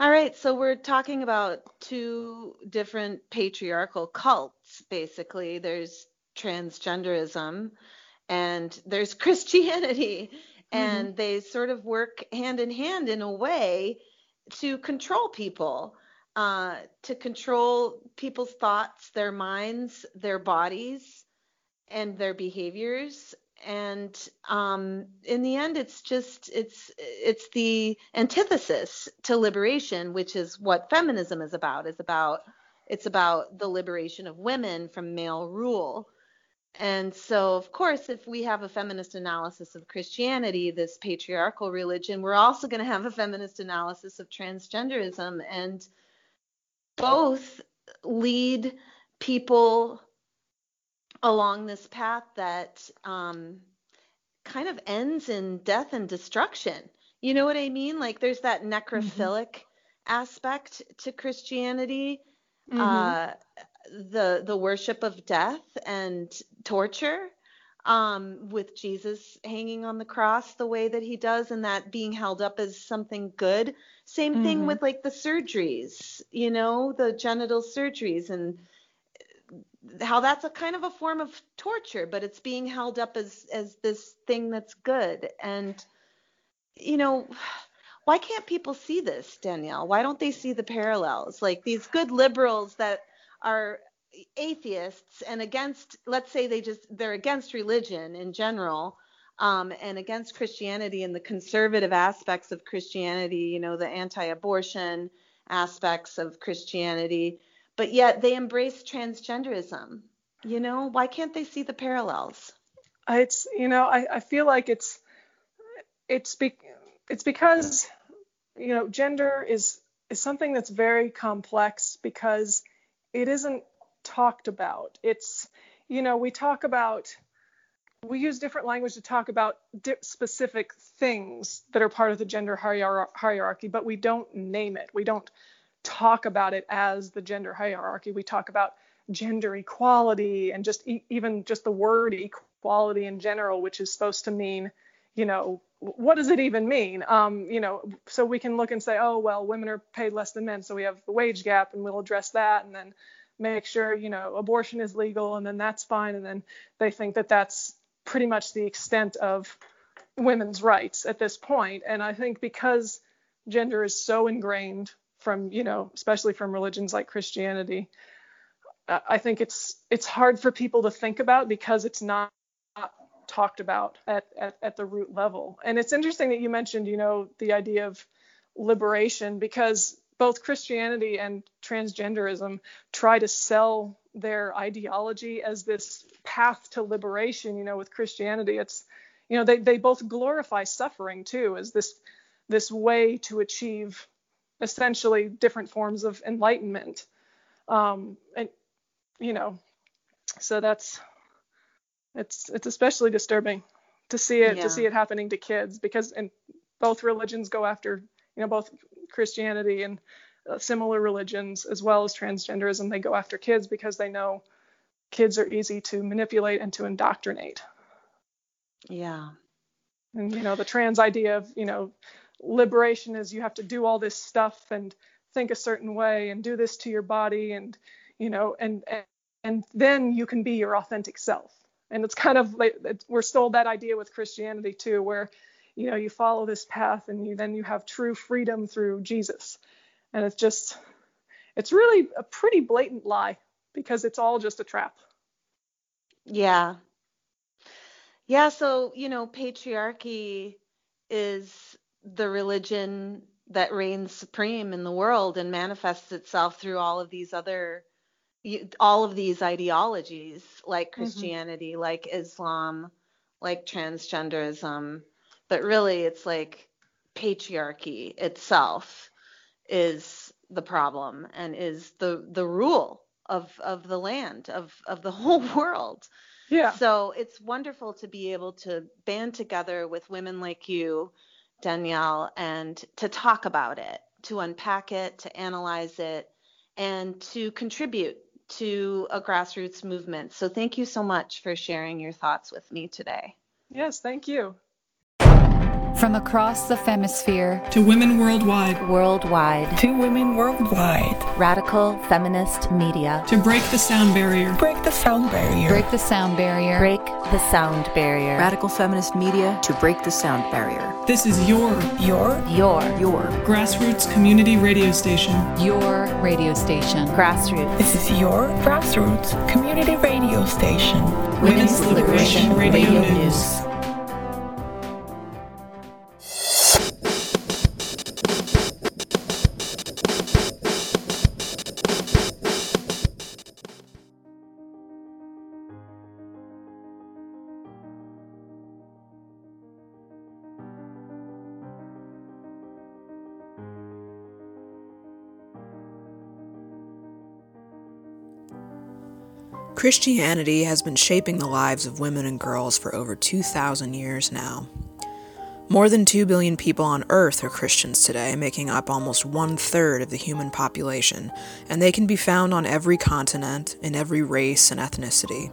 All right, so we're talking about two different patriarchal cults basically. There's transgenderism and there's [laughs] Christianity. Mm-hmm. And they sort of work hand in hand in a way to control people, uh, to control people's thoughts, their minds, their bodies, and their behaviors. And um, in the end, it's just it's it's the antithesis to liberation, which is what feminism is about. Is about it's about the liberation of women from male rule. And so, of course, if we have a feminist analysis of Christianity, this patriarchal religion, we're also going to have a feminist analysis of transgenderism. And both lead people along this path that um, kind of ends in death and destruction. You know what I mean? Like there's that necrophilic mm-hmm. aspect to Christianity. Mm-hmm. Uh, the the worship of death and torture um, with Jesus hanging on the cross the way that he does and that being held up as something good. Same thing mm-hmm. with like the surgeries, you know, the genital surgeries and how that's a kind of a form of torture, but it's being held up as as this thing that's good. And you know, why can't people see this, Danielle? Why don't they see the parallels? Like these good liberals that are atheists and against let's say they just they're against religion in general um, and against christianity and the conservative aspects of christianity you know the anti-abortion aspects of christianity but yet they embrace transgenderism you know? Why can't they see the parallels? It's you know i, I feel like it's it's be, it's because you know gender is is something that's very complex because it isn't talked about. It's, you know, we talk about, we use different language to talk about specific things that are part of the gender hierarchy, but we don't name it. We don't talk about it as the gender hierarchy. We talk about gender equality and just e- even just the word equality in general, which is supposed to mean, you know, what does it even mean? Um, you know, so we can look and say, oh, well, women are paid less than men, so we have the wage gap, and we'll address that, and then make sure, you know, abortion is legal, and then that's fine, and then they think that that's pretty much the extent of women's rights at this point. And I think because gender is so ingrained from, you know, especially from religions like Christianity, I think it's it's hard for people to think about because it's not talked about at, at, at the root level. And it's interesting that you mentioned, you know, the idea of liberation because both Christianity and transgenderism try to sell their ideology as this path to liberation. You know, with Christianity, it's, you know, they, they both glorify suffering too as this this way to achieve essentially different forms of enlightenment. Um, and you know, so that's it's it's especially disturbing to see it yeah. to see it happening to kids because and both religions go after you know both Christianity and uh, similar religions as well as transgenderism they go after kids because they know kids are easy to manipulate and to indoctrinate. Yeah. And you know the trans idea of you know liberation is you have to do all this stuff and think a certain way and do this to your body and you know and and, and then you can be your authentic self and it's kind of like we're sold that idea with christianity too where you know you follow this path and you then you have true freedom through jesus and it's just it's really a pretty blatant lie because it's all just a trap yeah yeah so you know patriarchy is the religion that reigns supreme in the world and manifests itself through all of these other all of these ideologies like mm-hmm. Christianity, mm-hmm. like Islam, like transgenderism, but really it's like patriarchy itself is the problem and is the the rule of of the land of of the [laughs] whole world. Yeah. So it's wonderful to be able to band together with women like you, Danielle, and to talk about it to unpack it, to analyze it, and to contribute to a grassroots movement. So thank you so much for sharing your thoughts with me today. Yes, thank you. From across the femisphere to women worldwide, worldwide, to women worldwide, radical feminist media. To break the sound barrier, break the sound barrier, break the sound barrier, break the sound barrier, radical feminist media to break the sound barrier. This is your, your, your, your. Grassroots community radio station, your radio station, grassroots. This is your grassroots community radio station, Women's, Women's Liberation, Liberation Radio, Radio News. News. Christianity has been shaping the lives of women and girls for over 2,000 years now. More than 2 billion people on Earth are Christians today, making up almost one third of the human population, and they can be found on every continent, in every race and ethnicity.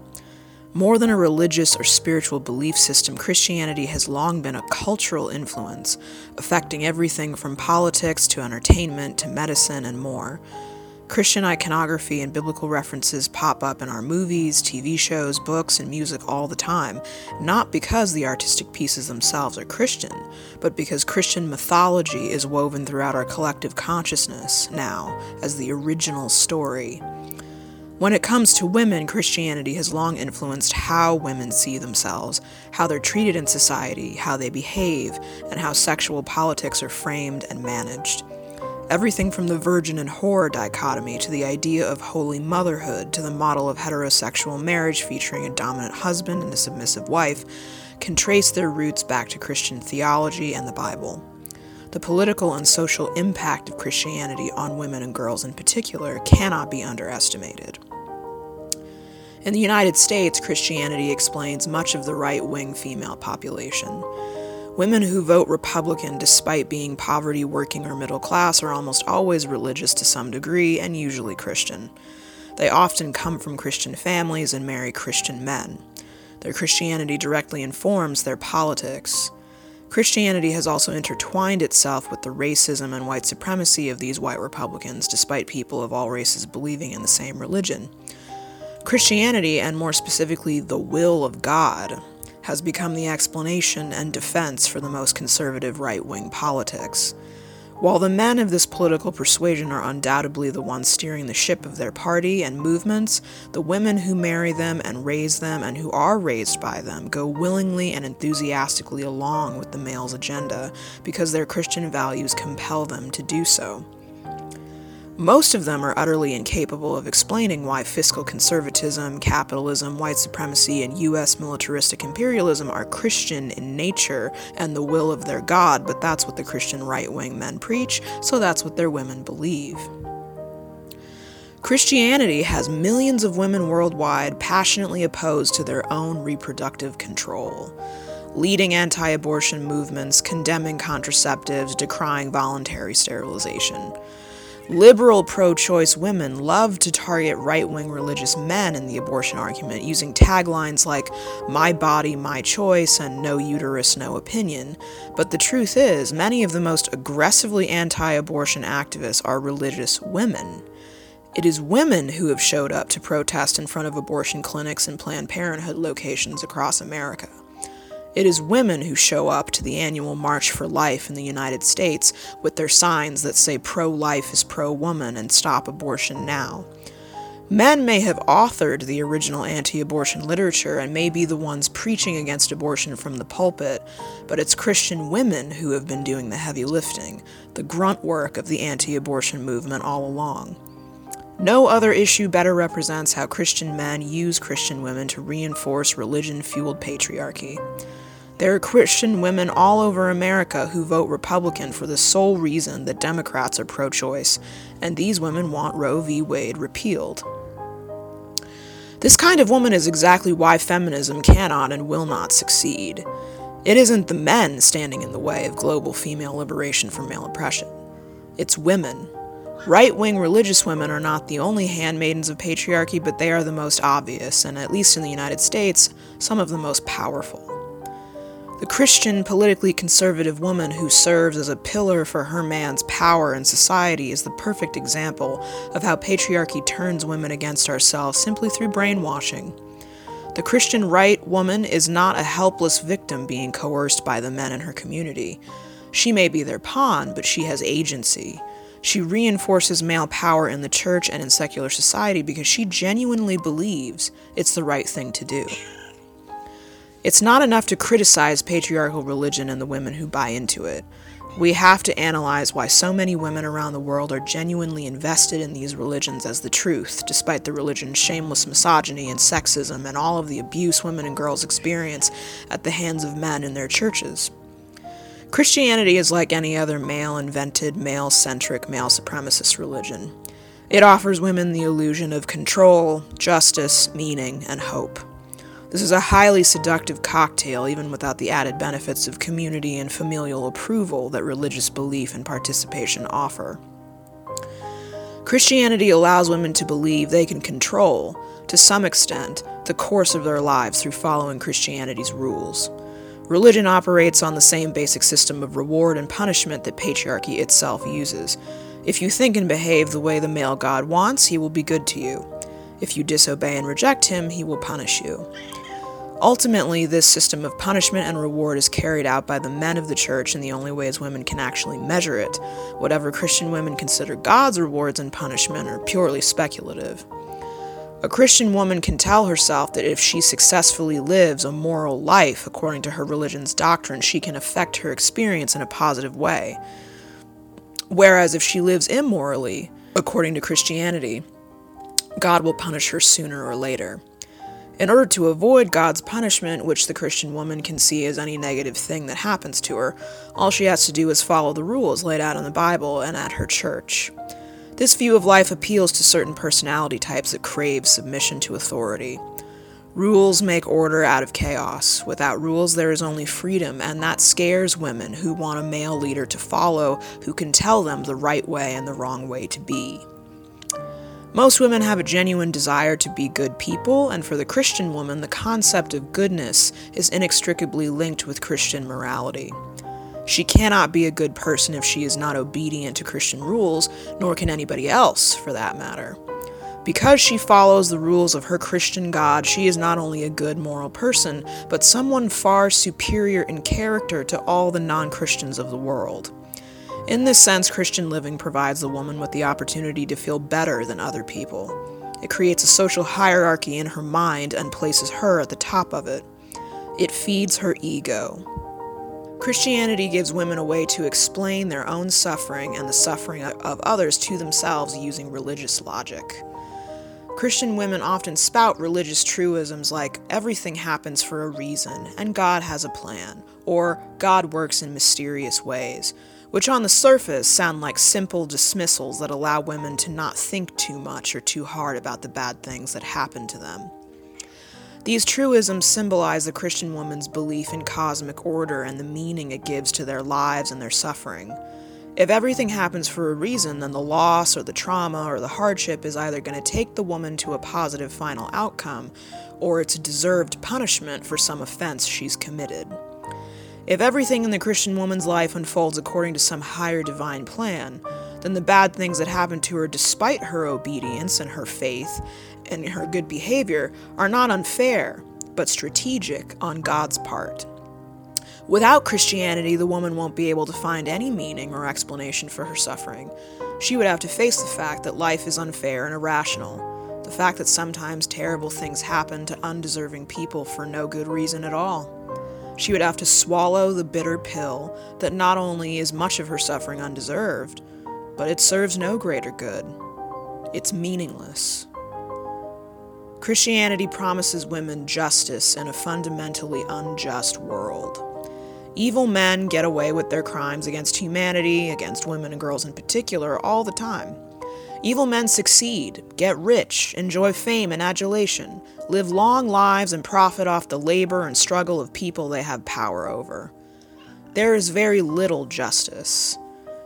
More than a religious or spiritual belief system, Christianity has long been a cultural influence, affecting everything from politics to entertainment to medicine and more. Christian iconography and biblical references pop up in our movies, TV shows, books, and music all the time, not because the artistic pieces themselves are Christian, but because Christian mythology is woven throughout our collective consciousness now as the original story. When it comes to women, Christianity has long influenced how women see themselves, how they're treated in society, how they behave, and how sexual politics are framed and managed. Everything from the virgin and whore dichotomy to the idea of holy motherhood to the model of heterosexual marriage featuring a dominant husband and a submissive wife can trace their roots back to Christian theology and the Bible. The political and social impact of Christianity on women and girls in particular cannot be underestimated. In the United States, Christianity explains much of the right wing female population. Women who vote Republican despite being poverty, working, or middle class are almost always religious to some degree and usually Christian. They often come from Christian families and marry Christian men. Their Christianity directly informs their politics. Christianity has also intertwined itself with the racism and white supremacy of these white Republicans, despite people of all races believing in the same religion. Christianity, and more specifically, the will of God, has become the explanation and defense for the most conservative right wing politics. While the men of this political persuasion are undoubtedly the ones steering the ship of their party and movements, the women who marry them and raise them and who are raised by them go willingly and enthusiastically along with the male's agenda because their Christian values compel them to do so. Most of them are utterly incapable of explaining why fiscal conservatism, capitalism, white supremacy, and US militaristic imperialism are Christian in nature and the will of their God, but that's what the Christian right wing men preach, so that's what their women believe. Christianity has millions of women worldwide passionately opposed to their own reproductive control leading anti abortion movements, condemning contraceptives, decrying voluntary sterilization. Liberal pro choice women love to target right wing religious men in the abortion argument using taglines like, my body, my choice, and no uterus, no opinion. But the truth is, many of the most aggressively anti abortion activists are religious women. It is women who have showed up to protest in front of abortion clinics and Planned Parenthood locations across America. It is women who show up to the annual March for Life in the United States with their signs that say pro life is pro woman and stop abortion now. Men may have authored the original anti abortion literature and may be the ones preaching against abortion from the pulpit, but it's Christian women who have been doing the heavy lifting, the grunt work of the anti abortion movement all along. No other issue better represents how Christian men use Christian women to reinforce religion fueled patriarchy. There are Christian women all over America who vote Republican for the sole reason that Democrats are pro choice, and these women want Roe v. Wade repealed. This kind of woman is exactly why feminism cannot and will not succeed. It isn't the men standing in the way of global female liberation from male oppression. it's women. Right wing religious women are not the only handmaidens of patriarchy, but they are the most obvious, and at least in the United States, some of the most powerful. The Christian, politically conservative woman who serves as a pillar for her man's power in society is the perfect example of how patriarchy turns women against ourselves simply through brainwashing. The Christian right woman is not a helpless victim being coerced by the men in her community. She may be their pawn, but she has agency. She reinforces male power in the church and in secular society because she genuinely believes it's the right thing to do. It's not enough to criticize patriarchal religion and the women who buy into it. We have to analyze why so many women around the world are genuinely invested in these religions as the truth, despite the religion's shameless misogyny and sexism and all of the abuse women and girls experience at the hands of men in their churches. Christianity is like any other male invented, male centric, male supremacist religion. It offers women the illusion of control, justice, meaning, and hope. This is a highly seductive cocktail, even without the added benefits of community and familial approval that religious belief and participation offer. Christianity allows women to believe they can control, to some extent, the course of their lives through following Christianity's rules. Religion operates on the same basic system of reward and punishment that patriarchy itself uses. If you think and behave the way the male god wants, he will be good to you. If you disobey and reject him, he will punish you. Ultimately, this system of punishment and reward is carried out by the men of the church in the only ways women can actually measure it. Whatever Christian women consider God's rewards and punishment are purely speculative. A Christian woman can tell herself that if she successfully lives a moral life according to her religion's doctrine, she can affect her experience in a positive way. Whereas if she lives immorally, according to Christianity, God will punish her sooner or later. In order to avoid God's punishment, which the Christian woman can see as any negative thing that happens to her, all she has to do is follow the rules laid out in the Bible and at her church. This view of life appeals to certain personality types that crave submission to authority. Rules make order out of chaos. Without rules, there is only freedom, and that scares women who want a male leader to follow who can tell them the right way and the wrong way to be. Most women have a genuine desire to be good people, and for the Christian woman, the concept of goodness is inextricably linked with Christian morality. She cannot be a good person if she is not obedient to Christian rules, nor can anybody else, for that matter. Because she follows the rules of her Christian God, she is not only a good moral person, but someone far superior in character to all the non Christians of the world. In this sense, Christian living provides the woman with the opportunity to feel better than other people. It creates a social hierarchy in her mind and places her at the top of it. It feeds her ego. Christianity gives women a way to explain their own suffering and the suffering of others to themselves using religious logic. Christian women often spout religious truisms like, everything happens for a reason, and God has a plan, or God works in mysterious ways, which on the surface sound like simple dismissals that allow women to not think too much or too hard about the bad things that happen to them. These truisms symbolize the Christian woman's belief in cosmic order and the meaning it gives to their lives and their suffering. If everything happens for a reason, then the loss or the trauma or the hardship is either going to take the woman to a positive final outcome, or it's a deserved punishment for some offense she's committed. If everything in the Christian woman's life unfolds according to some higher divine plan, then the bad things that happen to her despite her obedience and her faith and her good behavior are not unfair, but strategic on God's part. Without Christianity, the woman won't be able to find any meaning or explanation for her suffering. She would have to face the fact that life is unfair and irrational, the fact that sometimes terrible things happen to undeserving people for no good reason at all. She would have to swallow the bitter pill that not only is much of her suffering undeserved, but it serves no greater good. It's meaningless. Christianity promises women justice in a fundamentally unjust world. Evil men get away with their crimes against humanity, against women and girls in particular, all the time. Evil men succeed, get rich, enjoy fame and adulation, live long lives, and profit off the labor and struggle of people they have power over. There is very little justice.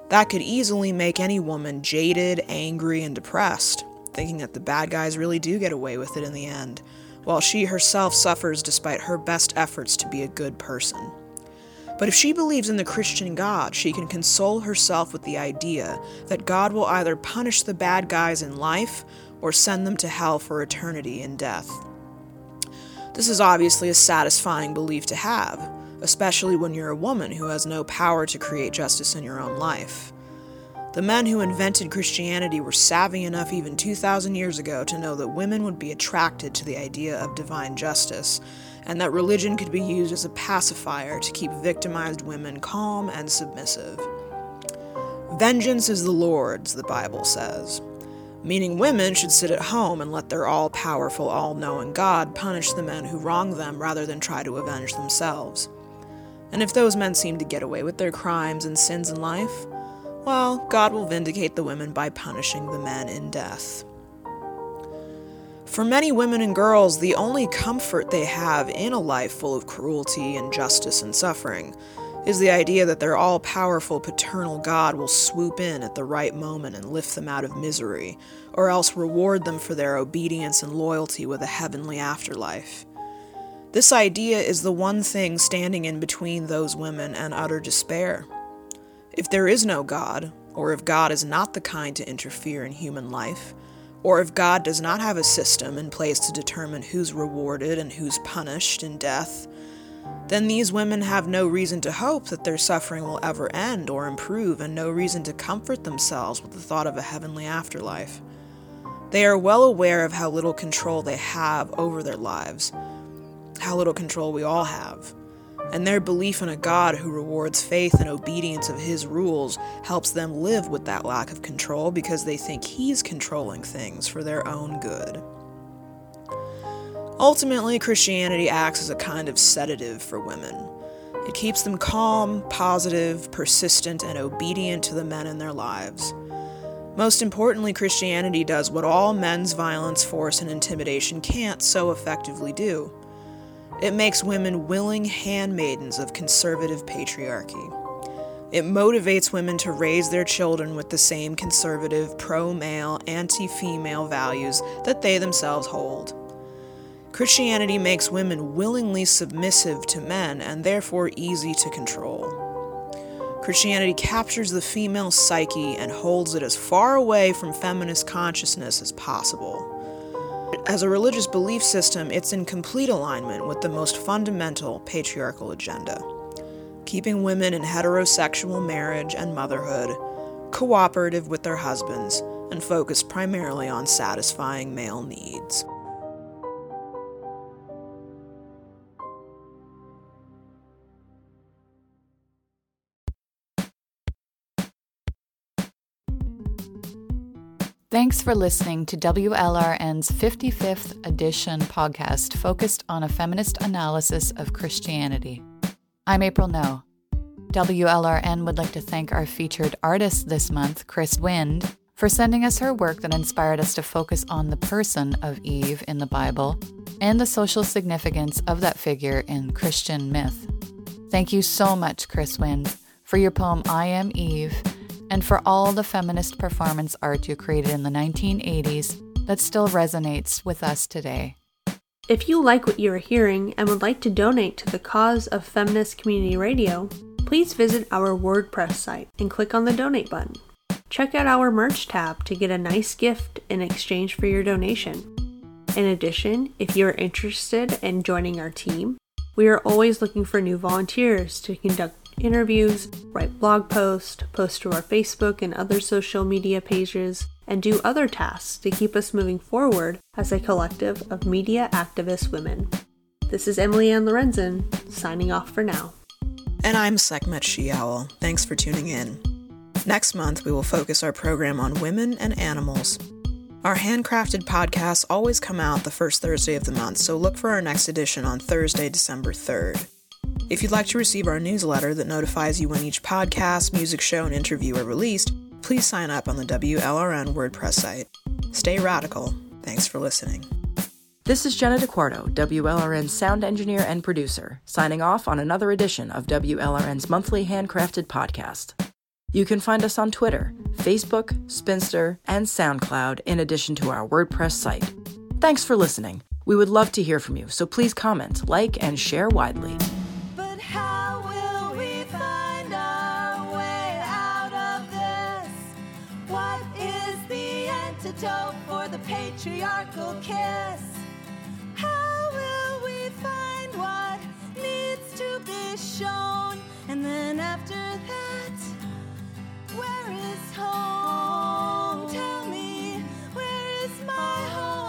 That could easily make any woman jaded, angry, and depressed, thinking that the bad guys really do get away with it in the end, while she herself suffers despite her best efforts to be a good person. But if she believes in the Christian God, she can console herself with the idea that God will either punish the bad guys in life or send them to hell for eternity in death. This is obviously a satisfying belief to have, especially when you're a woman who has no power to create justice in your own life. The men who invented Christianity were savvy enough even 2,000 years ago to know that women would be attracted to the idea of divine justice, and that religion could be used as a pacifier to keep victimized women calm and submissive. Vengeance is the Lord's, the Bible says meaning women should sit at home and let their all powerful, all knowing God punish the men who wrong them rather than try to avenge themselves. And if those men seem to get away with their crimes and sins in life, well, God will vindicate the women by punishing the men in death. For many women and girls, the only comfort they have in a life full of cruelty, injustice, and suffering is the idea that their all powerful paternal God will swoop in at the right moment and lift them out of misery, or else reward them for their obedience and loyalty with a heavenly afterlife. This idea is the one thing standing in between those women and utter despair. If there is no God, or if God is not the kind to interfere in human life, or if God does not have a system in place to determine who's rewarded and who's punished in death, then these women have no reason to hope that their suffering will ever end or improve, and no reason to comfort themselves with the thought of a heavenly afterlife. They are well aware of how little control they have over their lives, how little control we all have. And their belief in a God who rewards faith and obedience of His rules helps them live with that lack of control because they think He's controlling things for their own good. Ultimately, Christianity acts as a kind of sedative for women. It keeps them calm, positive, persistent, and obedient to the men in their lives. Most importantly, Christianity does what all men's violence, force, and intimidation can't so effectively do. It makes women willing handmaidens of conservative patriarchy. It motivates women to raise their children with the same conservative, pro male, anti female values that they themselves hold. Christianity makes women willingly submissive to men and therefore easy to control. Christianity captures the female psyche and holds it as far away from feminist consciousness as possible. As a religious belief system, it's in complete alignment with the most fundamental patriarchal agenda keeping women in heterosexual marriage and motherhood, cooperative with their husbands, and focused primarily on satisfying male needs. Thanks for listening to WLRN's 55th edition podcast focused on a feminist analysis of Christianity. I'm April No. WLRN would like to thank our featured artist this month, Chris Wind, for sending us her work that inspired us to focus on the person of Eve in the Bible and the social significance of that figure in Christian myth. Thank you so much, Chris Wind, for your poem I Am Eve and for all the feminist performance art you created in the 1980s that still resonates with us today. If you like what you are hearing and would like to donate to the cause of feminist community radio, please visit our WordPress site and click on the donate button. Check out our merch tab to get a nice gift in exchange for your donation. In addition, if you are interested in joining our team, we are always looking for new volunteers to conduct interviews, write blog posts, post to our Facebook and other social media pages, and do other tasks to keep us moving forward as a collective of media activist women. This is Emily Ann Lorenzen, signing off for now. And I'm Sekhmet She-Owl. Thanks for tuning in. Next month, we will focus our program on women and animals. Our handcrafted podcasts always come out the first Thursday of the month, so look for our next edition on Thursday, December 3rd. If you'd like to receive our newsletter that notifies you when each podcast, music show, and interview are released, please sign up on the WLRN WordPress site. Stay radical. Thanks for listening. This is Jenna DeQuarto, WLRN's sound engineer and producer, signing off on another edition of WLRN's monthly handcrafted podcast. You can find us on Twitter, Facebook, Spinster, and SoundCloud, in addition to our WordPress site. Thanks for listening. We would love to hear from you, so please comment, like, and share widely. tiptoe for the patriarchal kiss. How will we find what needs to be shown? And then after that, where is home? Tell me, where is my home?